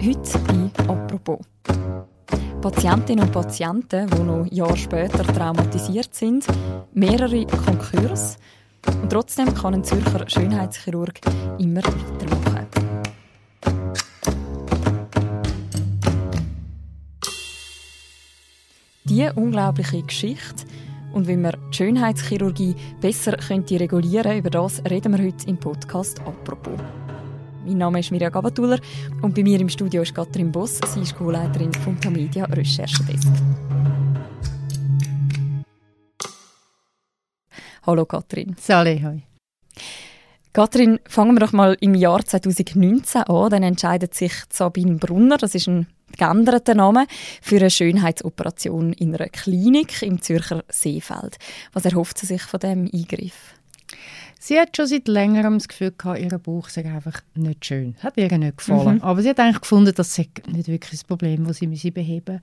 Heute bei «Apropos». Patientinnen und Patienten, die noch Jahre später traumatisiert sind, mehrere Konkurs und trotzdem kann ein Zürcher Schönheitschirurg immer weitermachen. Diese unglaubliche Geschichte und wie man die Schönheitschirurgie besser könnte regulieren über das reden wir heute im Podcast «Apropos». Mein Name ist Mirja Gabatuller und bei mir im Studio ist Katrin Boss. Sie ist Co-Leiterin vom Tamedia Recherchedesk. Hallo Katrin. Salut, hoi. Katrin, fangen wir doch mal im Jahr 2019 an. Dann entscheidet sich Sabine Brunner, das ist ein geänderter Name, für eine Schönheitsoperation in einer Klinik im Zürcher Seefeld. Was erhofft sie sich von diesem Eingriff? Sie hat schon seit längerem das Gefühl gehabt, ihr Bauch sei einfach nicht schön. Hat ihr nicht gefallen. Mhm. Aber sie hat eigentlich gefunden, das sei nicht wirklich das Problem, das sie beheben müsse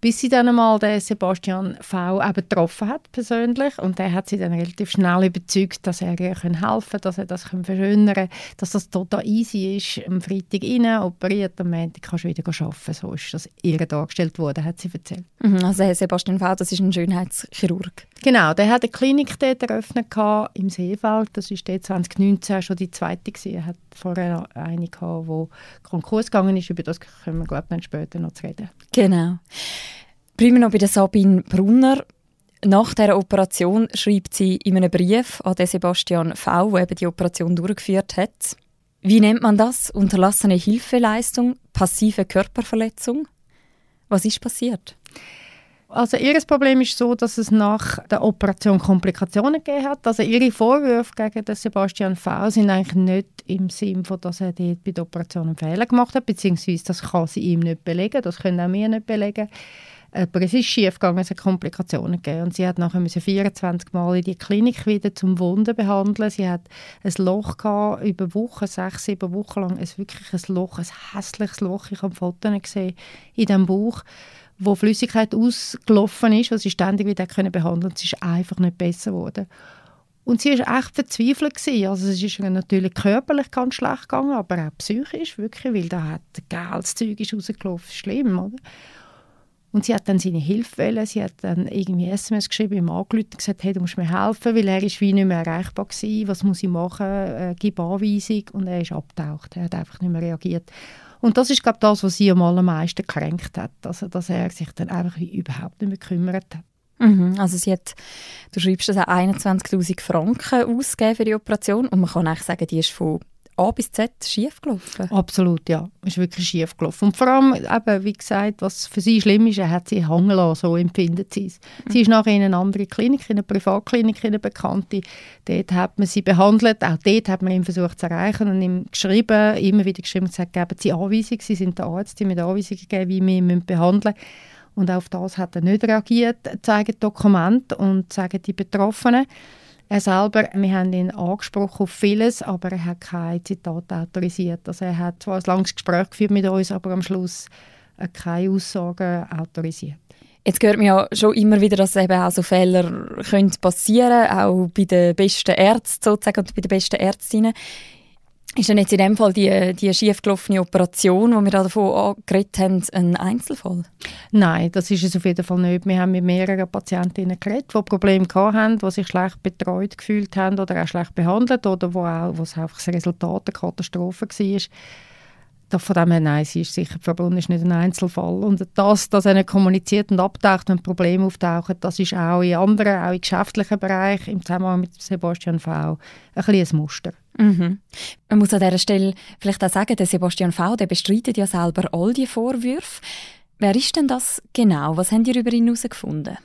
bis sie dann einmal den Sebastian V. eben getroffen hat, persönlich. Und der hat sie dann relativ schnell überzeugt, dass er ihr helfen kann, dass er das verschönern kann, dass das total easy ist. Am Freitag rein, operiert, am Montag kannst du wieder arbeiten. So ist das ihr dargestellt worden, hat sie erzählt. Mhm, also Sebastian V., das ist ein Schönheitschirurg. Genau, der hat eine Klinik dort eröffnet im Seefeld. Das war dort 2019 schon die zweite. Gewesen. Er hat vorher eine, die Konkurs gegangen ist. Über das können wir, glaube ich, später noch zu reden. Genau. Bleiben noch bei der Sabine Brunner. Nach der Operation schreibt sie in einem Brief an den Sebastian V., der eben die Operation durchgeführt hat. Wie nennt man das? Unterlassene Hilfeleistung, passive Körperverletzung? Was ist passiert? Also ihr Problem ist so, dass es nach der Operation Komplikationen gegeben hat. Also ihre Vorwürfe gegen den Sebastian V sind eigentlich nicht im Sinne von, dass er dort bei der Operation einen Fehler gemacht hat, beziehungsweise das kann sie ihm nicht belegen, das können auch wir nicht belegen. Aber es ist schief gegangen, es hat Komplikationen gegeben. Und sie hat nachher 24 Mal in die Klinik wieder zum Wunden behandeln. Sie hat ein Loch gehabt, über Wochen, sechs, sieben Wochen lang, es wirklich ein Loch, ein hässliches Loch. Ich habe Fotos gesehen in diesem Bauch wo Flüssigkeit ausgelaufen ist, was sie ständig wieder können behandeln. Es ist einfach nicht besser geworden. Und sie war echt verzweifelt. Gewesen. Also es ist natürlich körperlich ganz schlecht gegangen, aber auch psychisch wirklich, weil da hat geiles Zeug ist rausgelaufen. Schlimm, oder? Und sie hat dann seine Hilfe wählen. Sie hat dann irgendwie SMS geschrieben, ihm angerufen und gesagt, hey, du musst mir helfen, weil er ist wie nicht mehr erreichbar gewesen. Was muss ich machen? Äh, gib Anweisung. Und er ist abgetaucht. Er hat einfach nicht mehr reagiert. Und das ist, glaube ich, das, was sie am allermeisten gekränkt hat. Also, dass er sich dann einfach wie überhaupt nicht mehr gekümmert hat. Mhm, also sie hat, du schreibst, dass er 21'000 Franken ausgegeben für die Operation und man kann eigentlich sagen, die ist von A bis Z schief gelaufen? Absolut, ja. Ist wirklich schief gelaufen. Und vor allem, eben, wie gesagt, was für sie schlimm ist, er hat sie hängen lassen, so empfindet sie es. Mhm. Sie ist nachher in eine andere Klinik, in eine Privatklinik, in eine bekannte. Dort hat man sie behandelt, auch dort hat man ihn versucht zu erreichen und ihm geschrieben, immer wieder geschrieben gesagt, geben Sie Anweisungen, Sie sind der Arzt, die mir Anweisungen geben, wie wir ihn behandeln müssen. Und auf das hat er nicht reagiert, zeigen Dokumente und sagen die Betroffenen. Er selber, wir haben ihn angesprochen auf vieles, aber er hat kein Zitat autorisiert. Also er hat zwar ein langes Gespräch geführt mit uns, aber am Schluss äh, keine Aussagen autorisiert. Jetzt hört man ja schon immer wieder, dass eben auch so Fehler können auch bei den besten Ärzten sozusagen und bei den besten Ärztinnen. Ist denn jetzt in dem Fall die, die schiefgelaufene Operation, die wir da davon geredet haben, ein Einzelfall? Nein, das ist es auf jeden Fall nicht. Wir haben mit mehreren Patientinnen geredet, die Probleme hatten, die sich schlecht betreut gefühlt haben oder auch schlecht behandelt oder wo, auch, wo es einfach das Resultat eine Katastrophe war von dem her, nein, sie ist sicher, Brunn ist nicht ein Einzelfall. Und das, dass er nicht kommuniziert und abtaucht, wenn Probleme auftauchen, das ist auch in anderen, auch in geschäftlichen Bereichen, im Zusammenhang mit Sebastian V. ein bisschen ein Muster. Mhm. Man muss an dieser Stelle vielleicht auch sagen, der Sebastian V. der bestreitet ja selber all die Vorwürfe. Wer ist denn das genau? Was haben die über ihn herausgefunden?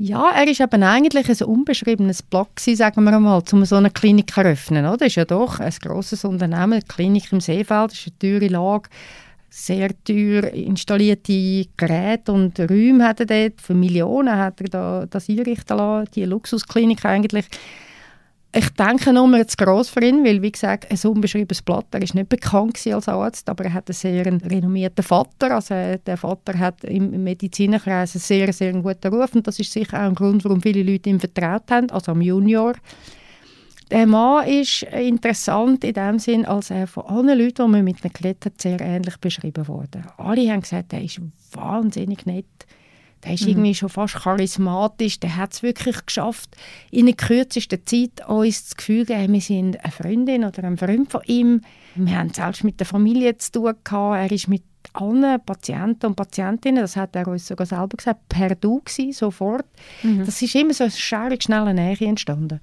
Ja, er ist eben eigentlich ein unbeschriebenes Blatt sagen wir mal, um so eine Klinik zu eröffnen. Das ist ja doch ein grosses Unternehmen, eine Klinik im Seefeld, das ist eine teure Lage, sehr teuer installierte Geräte und Räume hat er dort. Für Millionen hat er da, das einrichten lassen, die Luxusklinik eigentlich. Ich denke nur, zu gross für ihn, weil, wie gesagt, ein unbeschriebenes Blatt. Er ist nicht bekannt als Arzt, aber er hat einen sehr renommierten Vater. Also der Vater hat im Medizinerkreis einen sehr, sehr guten Ruf und das ist sicher auch ein Grund, warum viele Leute ihm vertraut haben, also am Junior. Der Mann ist interessant in dem Sinn, als er von allen Leuten, die man mit ihm geredet hat, sehr ähnlich beschrieben wurde. Alle haben gesagt, er ist wahnsinnig nett. Der ist mhm. irgendwie schon fast charismatisch. Der hat es wirklich geschafft, in der kürzesten Zeit uns das Gefühl zu geben, wir sind eine Freundin oder ein Freund von ihm. Wir haben selbst mit der Familie zu tun gehabt. Er ist mit allen Patienten und Patientinnen, das hat er uns sogar selber gesagt, per Du gewesen, sofort. Mhm. Das ist immer so eine schaurig schnelle Nähe entstanden.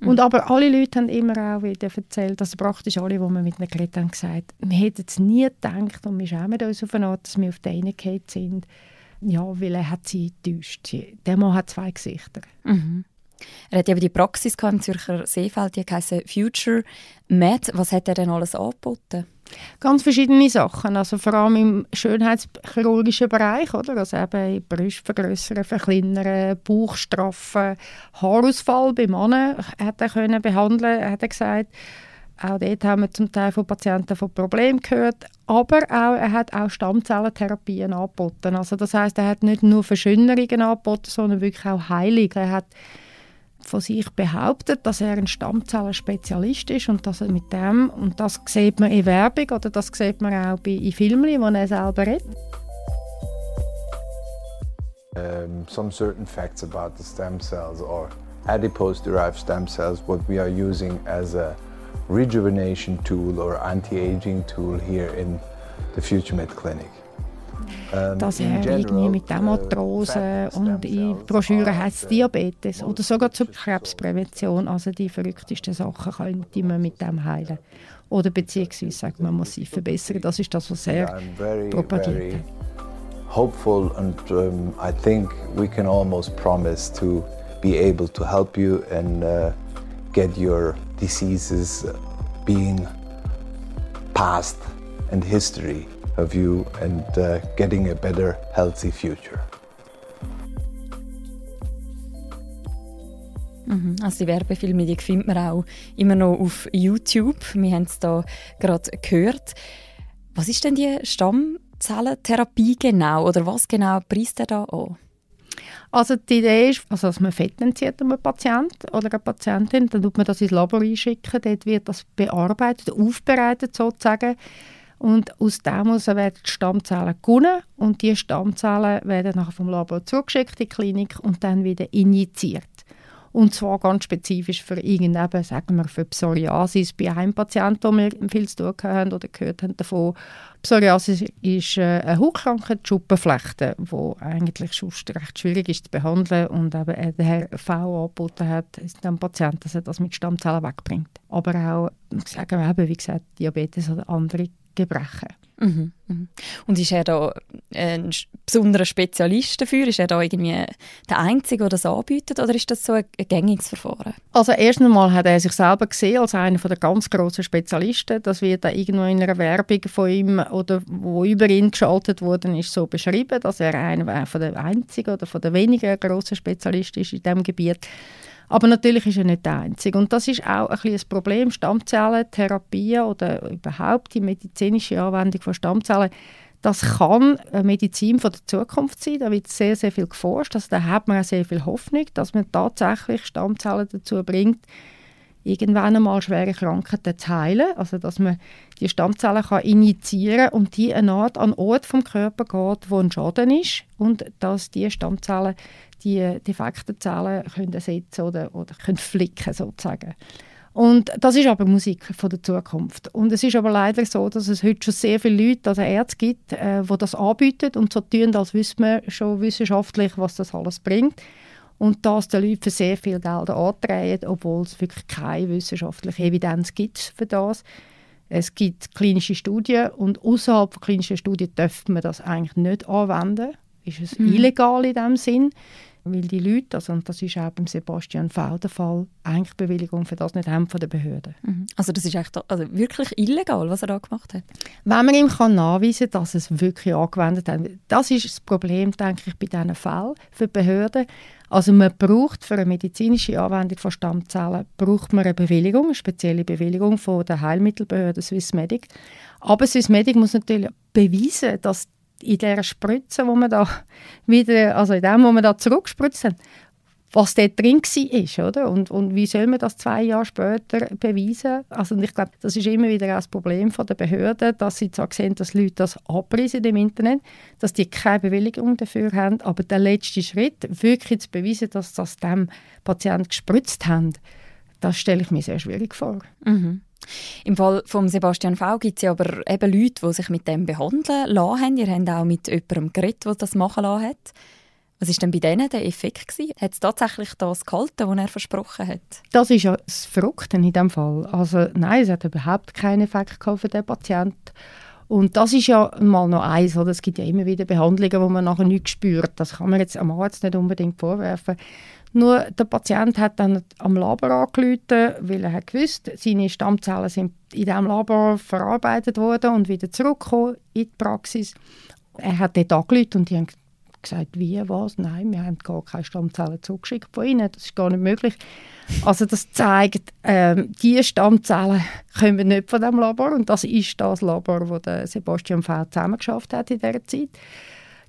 Mhm. Und aber alle Leute haben immer auch wieder erzählt, dass praktisch alle, die wir mit ihnen geredet haben, gesagt wir hätten es nie gedacht und wir schämen uns auf eine Art, dass wir auf den reingefallen sind. Ja, weil er hat sie getäuscht. Der Mann hat zwei Gesichter. Mhm. Er hat eben die Praxis im Zürcher Seefeld, die heisst Future Med. Was hat er denn alles angeboten? Ganz verschiedene Sachen, also vor allem im schönheitschirurgischen Bereich, oder? Also eben Brust vergrößern, verkleinern, Bauch straffen, Haarausfall bei Männern hat er können behandeln, hat er gesagt. Auch dort haben wir zum Teil von Patienten von Problemen gehört, aber auch, er hat auch Stammzellentherapien angeboten. Also das heißt, er hat nicht nur Verschönerungen angeboten, sondern wirklich auch Heilung. Er hat von sich behauptet, dass er ein Stammzellenspezialist ist und dass er mit dem, und das sieht man in Werbung oder das sieht man auch bei, in Filmen, wo er selber redet. Um, some certain facts about the stem cells or adipose-derived stem cells, what we are using as a rejuvenation tool or anti-aging tool here in the FutureMed Clinic. Dass er irgendwie mit Dermatrose und in Broschüren heißt es Diabetes oder sogar zur Krebsprävention. Also die verrücktesten Sachen könnte man mit dem heilen. Oder beziehungsweise sagt man massiv verbessern. Das ist das, was er propagiert hopeful and um, I think we can almost promise to be able to help you and uh, get your diseases being past and history of you and uh, getting a better, healthy future. Mhm. Also die Werbefilme, die findet man auch immer noch auf YouTube. Wir haben es da gerade gehört. Was ist denn die Stammzellentherapie genau oder was genau preist er da an? Also die Idee ist, also dass man Fett entzieht einem Patienten oder einer Patientin, dann tut man das ins Labor einschicken, dort wird das bearbeitet, aufbereitet sozusagen und aus dem werden die Stammzellen gewonnen und die Stammzellen werden nachher vom Labor zugeschickt in die Klinik und dann wieder injiziert. Und zwar ganz spezifisch für irgendeine, sagen wir, für Psoriasis bei einem Patienten, wo wir viel zu tun haben oder gehört haben davon. Psoriasis ist äh, eine Hautkrankheit, Schuppenflechte, die eigentlich recht schwierig ist zu behandeln und eben der Herr V angeboten hat, dem Patienten, dass er das mit Stammzellen wegbringt. Aber auch, sagen wir eben, wie gesagt, Diabetes oder andere Gebrechen. Mhm, mhm. Und ist er da ein besonderer Spezialist dafür? Ist er da irgendwie der Einzige, der das anbietet, oder ist das so ein, gängiges Verfahren? Also erst einmal hat er sich selber gesehen als einer der ganz großen Spezialisten. Das wird da irgendwo in einer Werbung von ihm oder wo über ihn geschaltet worden ist, so beschrieben, dass er einer von der einzigen oder der wenigen großen Spezialisten ist in diesem Gebiet. Aber natürlich ist er nicht der Einzige. Und das ist auch ein, ein Problem. Stammzellentherapie oder überhaupt die medizinische Anwendung von Stammzellen, das kann eine Medizin von der Zukunft sein. Da wird sehr, sehr viel geforscht. Also da hat man auch sehr viel Hoffnung, dass man tatsächlich Stammzellen dazu bringt, irgendwann einmal schwere Krankheiten zu heilen. Also dass man die Stammzellen kann injizieren und die eine Art an Ort vom Körper geht, wo ein Schaden ist und dass die Stammzellen die defekten Zellen können ersetzen oder, oder können flicken sozusagen. Und das ist aber Musik von der Zukunft. Und es ist aber leider so, dass es heute schon sehr viele Leute, also Ärzte gibt, äh, die das anbieten und so tun, als wüsste man schon wissenschaftlich, was das alles bringt. Und das den Leuten für sehr viel Geld antreiben, obwohl es wirklich keine wissenschaftliche Evidenz gibt für das. Es gibt klinische Studien und außerhalb von klinischen Studien dürfte man das eigentlich nicht anwenden. Ist es mhm. illegal in dem Sinn? weil die Leute, also, und das ist auch beim Sebastian V der Fall, eigentlich Bewilligung für das nicht haben von den Behörden. Mhm. Also das ist echt also wirklich illegal, was er da gemacht hat? Wenn man ihm kann nachweisen kann, dass es wirklich angewendet hat. Das ist das Problem, denke ich, bei diesen Fällen für die Behörden. Also man braucht für eine medizinische Anwendung von Stammzellen braucht man eine Bewilligung, eine spezielle Bewilligung von der Heilmittelbehörde Swissmedic. Aber Swissmedic muss natürlich beweisen, dass in der Spritze, wo man da wieder, also in dem, wo man da zurückspritzt was dort drin war. Oder? Und, und wie soll man das zwei Jahre später beweisen? Also, ich glaube, das ist immer wieder das Problem der Behörden, dass sie zwar sehen, dass Leute das abreisen im Internet, dass die keine Bewilligung dafür haben, aber der letzte Schritt, wirklich zu beweisen, dass das dem Patienten gespritzt haben, das stelle ich mir sehr schwierig vor. Mhm. Im Fall von Sebastian V gibt es ja aber eben Leute, die sich mit dem behandeln lassen haben. Ihr habt auch mit jemandem geredet, der das machen lassen hat. Was war denn bei denen der Effekt? Hat es tatsächlich das gehalten, was er versprochen hat? Das ist ja das Verrückte in diesem Fall. Also nein, es hat überhaupt keinen Effekt für den Patienten. Und das ist ja mal noch eins, oder? es gibt ja immer wieder Behandlungen, wo man nachher nichts spürt. Das kann man jetzt am Arzt nicht unbedingt vorwerfen. Nur der Patient hat dann am Labor angerufen, weil er hat gewusst, seine Stammzellen sind in diesem Labor verarbeitet worden und wieder zurückgekommen in die Praxis. Er hat dort angerufen und die haben gesagt, wie, was? Nein, wir haben gar keine Stammzellen zugeschickt von ihnen. Das ist gar nicht möglich. Also das zeigt, ähm, diese Stammzellen kommen nicht von dem Labor und das ist das Labor, der Sebastian Feld zusammengeschafft hat in dieser Zeit.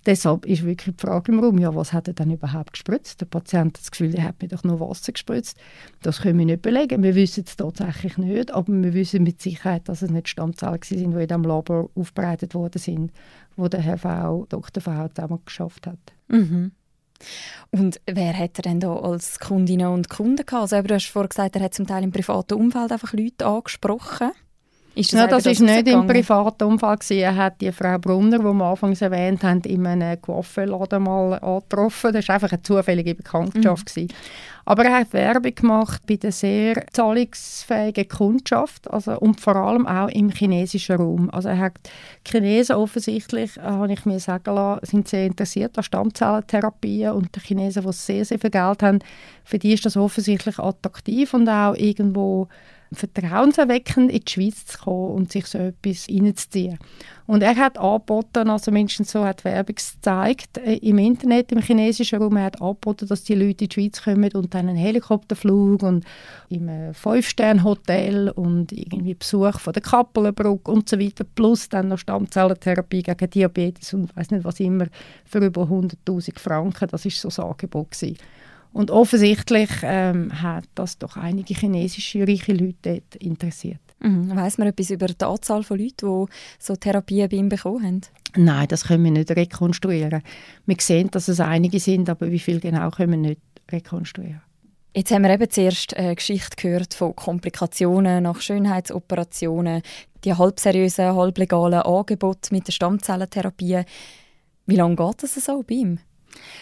Deshalb ist wirklich die Frage im Raum, ja, was hat er denn überhaupt gespritzt? Der Patient hat das Gefühl, er hat mir doch nur Wasser gespritzt. Das können wir nicht belegen. Wir wissen es tatsächlich nicht, aber wir wissen mit Sicherheit, dass es nicht Stammzellen sind, die in diesem Labor aufbereitet worden sind, wo der Herr V, Dr. V zusammen geschafft hat. Mhm. Und wer hat er denn da als Kundinnen und Kunden gehabt? Also, du hast vorhin gesagt, er hat zum Teil im privaten Umfeld einfach Leute angesprochen. Ist das, ja, das ist nicht im privaten gewesen. Er hat die Frau Brunner, die wir anfangs erwähnt haben, in einem Coiffeurladen mal angetroffen. Das war einfach eine zufällige Bekanntschaft. Mhm. Aber er hat Werbung gemacht bei der sehr zahlungsfähigen Kundschaft also, und vor allem auch im chinesischen Raum. Also er hat die Chinesen offensichtlich, äh, habe ich mir sagen lassen, sind sehr interessiert an Stammzellentherapien und die Chinesen, die sehr, sehr viel Geld haben, für die ist das offensichtlich attraktiv und auch irgendwo vertrauenserweckend in die Schweiz zu kommen und sich so etwas reinzuziehen. Und er hat angeboten, also mindestens so hat Werbung gezeigt, äh, im Internet, im chinesischen Raum, er hat angeboten, dass die Leute in die Schweiz kommen und dann einen Helikopterflug und im Fünf-Sterne-Hotel und irgendwie Besuch von der Kappelenbrücke und so weiter, plus dann noch Stammzellentherapie gegen Diabetes und weiß nicht was immer, für über 100'000 Franken, das ist so das Angebot gewesen. Und offensichtlich ähm, hat das doch einige chinesische reiche Leute interessiert. Mhm. Weiss man etwas über die Anzahl von Leuten, die so Therapien bei ihm bekommen haben? Nein, das können wir nicht rekonstruieren. Wir sehen, dass es einige sind, aber wie viel genau können wir nicht rekonstruieren. Jetzt haben wir eben zuerst eine Geschichte gehört von Komplikationen nach Schönheitsoperationen, die halbseriösen, halblegalen Angebote mit der Stammzellentherapie. Wie lange geht das so bei ihm?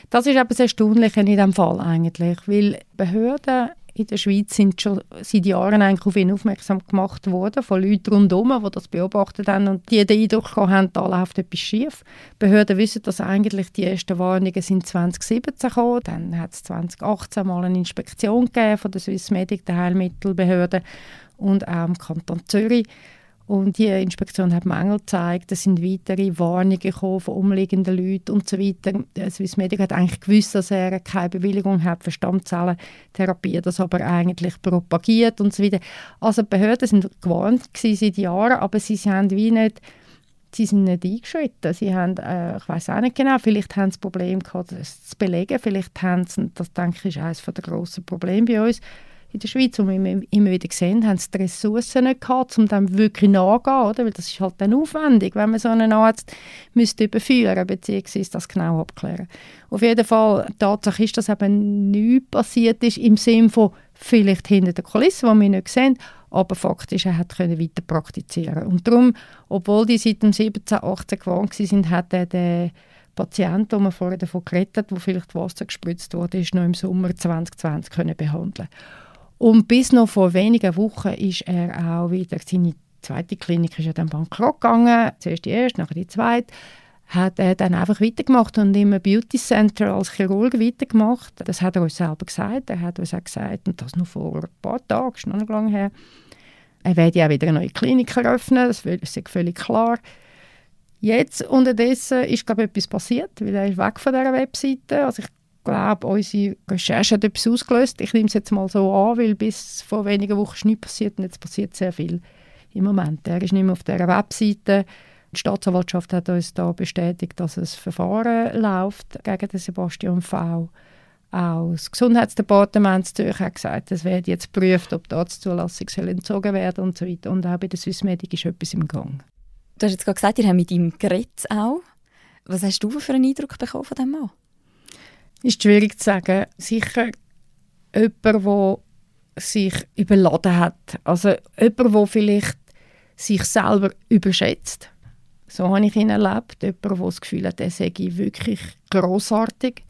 Das ist etwas Erstaunliches in diesem Fall eigentlich, weil Behörden in der Schweiz sind schon seit Jahren eigentlich auf ihn aufmerksam gemacht worden, von Leuten rundherum, die das beobachtet haben und die den Eindruck haben, da läuft etwas schief. Die Behörden wissen, dass eigentlich die ersten Warnungen sind 2017 gekommen, dann hat es 2018 mal eine Inspektion gegeben von der Swissmedic, der Heilmittelbehörde und auch im Kanton Zürich und die Inspektion hat Mängel gezeigt, es sind weitere Warnungen gekommen von umliegenden Leuten und so weiter. Swissmedic hat eigentlich gewusst, dass er keine Bewilligung hat für Stammzellentherapie, das aber eigentlich propagiert und so weiter. Also die Behörden sind gewarnt seit Jahren, aber sie haben wie nicht sie sind nicht eingeschritten. Sie haben, äh, ich weiß auch nicht genau, vielleicht haben sie das Problem gehabt, das zu belegen. Vielleicht haben sie, das denke ich, ist eines der grossen Probleme bei uns, in der Schweiz, wo wir immer wieder sehen, haben sie die Ressourcen nicht gehabt, um dem wirklich nachzugehen, oder? weil das ist halt dann aufwendig, wenn man so einen Arzt müsste überführen bzw. das genau abklären. Auf jeden Fall, die Tatsache ist, dass eben nichts passiert ist im Sinne von vielleicht hinter der Kulisse, die wir nicht sehen, aber faktisch, er hat weiter praktizieren Und darum, obwohl die seit dem 17, 18 gewohnt waren, hat er den Patient, den wir vorher davon geredet haben, der vielleicht Wasser gespritzt wurde, ist noch im Sommer 2020 können behandeln und bis noch vor wenigen Wochen ist er auch wieder, seine zweite Klinik ist ja dann bankrott gegangen, zuerst die erste, nachher die zweite, hat er dann einfach weitergemacht und im Beauty Center als Chirurg weitergemacht. Das hat er uns selber gesagt. Er hat uns auch gesagt, und das noch vor ein paar Tagen, ist noch nicht lange her, er werde ja wieder eine neue Klinik eröffnen, das ist völlig klar. Jetzt unterdessen ist glaube ich, etwas passiert, weil er ist weg von dieser Webseite. Also ich glaube, unsere Recherche hat etwas ausgelöst. Ich nehme es jetzt mal so an, weil bis vor wenigen Wochen ist nichts passiert und jetzt passiert sehr viel im Moment. Er ist nicht mehr auf dieser Webseite. Die Staatsanwaltschaft hat uns da bestätigt, dass ein Verfahren läuft gegen den Sebastian V. Auch das Gesundheitsdepartement Zürich hat gesagt, es werde jetzt geprüft, ob die Arztzulassung soll entzogen werden und so weiter. Und auch bei der Swissmedic ist etwas im Gang. Du hast jetzt gerade gesagt, ihr habt mit ihm geredet auch. Was hast du für einen Eindruck bekommen von diesem Mann? Ist schwierig zu sagen. Sicher jemand, der sich überladen hat. Also jemand, der vielleicht sich selber überschätzt. So habe ich ihn erlebt. Jemand, der das Gefühl hat, er sei wirklich grossartig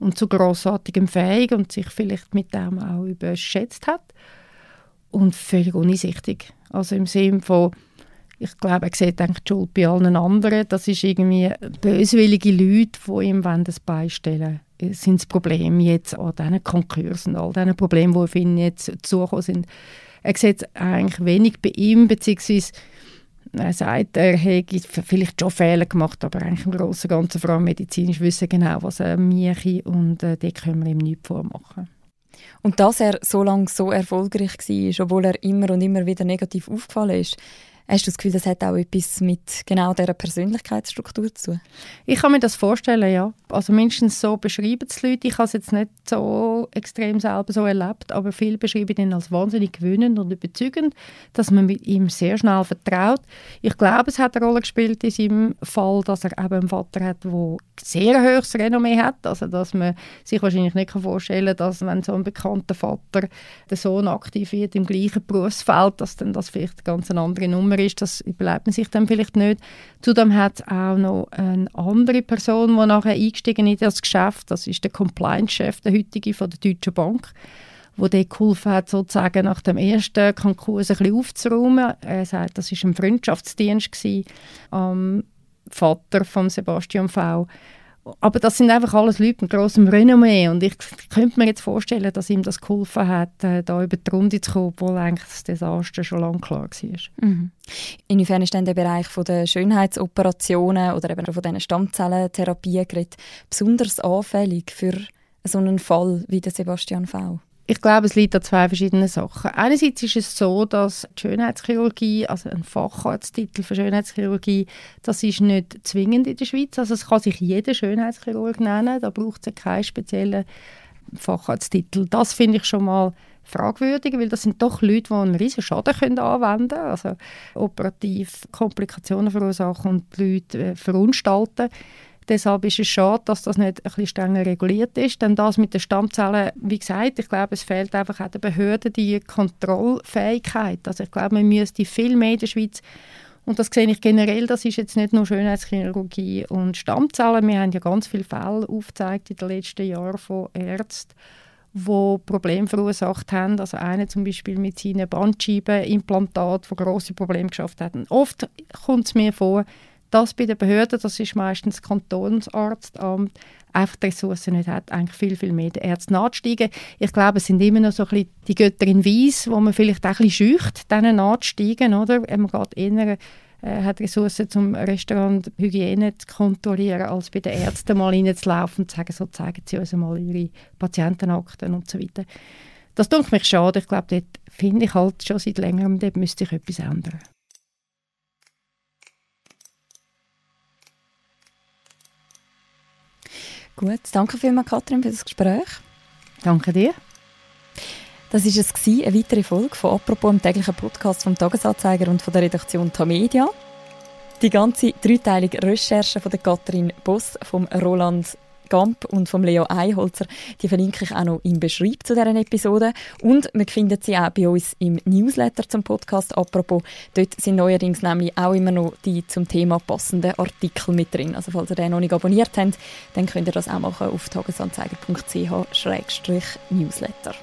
und zu grossartigem fähig und sich vielleicht mit dem auch überschätzt hat. Und völlig uneinsichtig. Also im Sinne von, ich glaube, er sieht die Schuld bei allen anderen. Das ist irgendwie böswillige Leute, die ihm das beistellen wollen. Sind das Problem jetzt an diesen Konkursen, all diesen Problemen, die auf ihn jetzt zugekommen sind. Er sieht eigentlich wenig bei ihm, beziehungsweise er sagt, er hätte vielleicht schon Fehler gemacht, aber eigentlich im Großen und Ganzen, vor allem medizinisch, wissen genau, was er mache und äh, dort können wir ihm nichts vormachen. Und dass er so lange so erfolgreich war, obwohl er immer und immer wieder negativ aufgefallen ist, Hast du das Gefühl, das hat auch etwas mit genau dieser Persönlichkeitsstruktur zu tun? Ich kann mir das vorstellen, ja. Also mindestens so beschreiben es Leute. Ich habe es jetzt nicht so extrem selber so erlebt, aber viele beschreiben ihn als wahnsinnig gewöhnend und überzeugend, dass man mit ihm sehr schnell vertraut. Ich glaube, es hat eine Rolle gespielt in seinem Fall, dass er eben einen Vater hat, der sehr hohes Renommee hat. Also dass man sich wahrscheinlich nicht vorstellen kann, dass wenn so ein bekannter Vater der Sohn aktiv wird im gleichen Berufsfeld, dass dann das vielleicht eine ganz andere Nummer Unternehmer ist, das überlebt man sich dann vielleicht nicht. Zudem hat es auch noch eine andere Person, die nachher eingestiegen ist in das Geschäft. Das ist der Compliance-Chef, der heutige von der Deutschen Bank wo der geholfen hat, sozusagen nach dem ersten Konkurs ein bisschen aufzuräumen. Er sagt, das war ein Freundschaftsdienst gewesen, am Vater von Sebastian V aber das sind einfach alles Leute mit grossem Renommee und ich könnte mir jetzt vorstellen, dass ihm das geholfen hat, äh, da über die Runde zu kommen, obwohl eigentlich das Desaster schon lange klar war. Mhm. Inwiefern ist denn der Bereich von der Schönheitsoperationen oder eben von diesen Stammzellentherapien besonders anfällig für so einen Fall wie der Sebastian V? Ich glaube, es liegt an zwei verschiedenen Sachen. Einerseits ist es so, dass die Schönheitschirurgie, also ein Facharzttitel für Schönheitschirurgie, das ist nicht zwingend in der Schweiz. Also es kann sich jeder Schönheitschirurg nennen, da braucht es keinen speziellen Facharzttitel. Das finde ich schon mal fragwürdig, weil das sind doch Leute, die einen riesen Schaden können anwenden können, also operativ Komplikationen verursachen und die Leute äh, verunstalten. Deshalb ist es schade, dass das nicht ein bisschen strenger reguliert ist. Denn das mit den Stammzellen, wie gesagt, ich glaube, es fehlt einfach auch den Behörden die Kontrollfähigkeit. Also ich glaube, man müsste viel mehr in der Schweiz und das sehe ich generell, das ist jetzt nicht nur Schönheitschirurgie und Stammzellen. Wir haben ja ganz viele Fälle aufgezeigt in den letzten Jahren von Ärzten, die Probleme verursacht haben. Also einer zum Beispiel mit seinen Bandscheibenimplantat, der grosse Probleme geschafft hat. Oft kommt es mir vor, das bei den Behörden, das ist meistens das Kantonsarztamt, einfach die Ressourcen nicht hat, eigentlich viel, viel mehr den Ärzten nachzusteigen. Ich glaube, es sind immer noch so ein bisschen die Götter in Weiss, wo man vielleicht auch ein bisschen scheucht, denen nachzusteigen, oder? Man geht eher äh, hat Ressourcen zum Restaurant Hygiene zu kontrollieren, als bei den Ärzten mal reinzulaufen und zu sagen, so zeigen sie uns mal ihre Patientenakten und so weiter. Das tut mich schade. Ich glaube, dort finde ich halt schon seit längerem, dort müsste sich etwas ändern. Gut, danke vielmals, Katrin, für das Gespräch. Danke dir. Das war es, eine weitere Folge von «Apropos» im täglichen Podcast vom Tagesanzeiger und von der Redaktion Tamedia. Die ganze dreiteilige Recherche von der Katrin Boss, vom Roland Gamp und vom Leo Einholzer, die verlinke ich auch noch im Beschreib zu deren Episode. Und wir finden sie auch bei uns im Newsletter zum Podcast. Apropos, dort sind neuerdings nämlich auch immer noch die zum Thema passenden Artikel mit drin. Also falls ihr den noch nicht abonniert habt, dann könnt ihr das auch machen auf tagesanzeiger.ch-newsletter.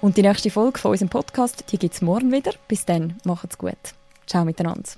Und die nächste Folge von unserem Podcast, die gibt es morgen wieder. Bis dann, macht's gut. Ciao miteinander.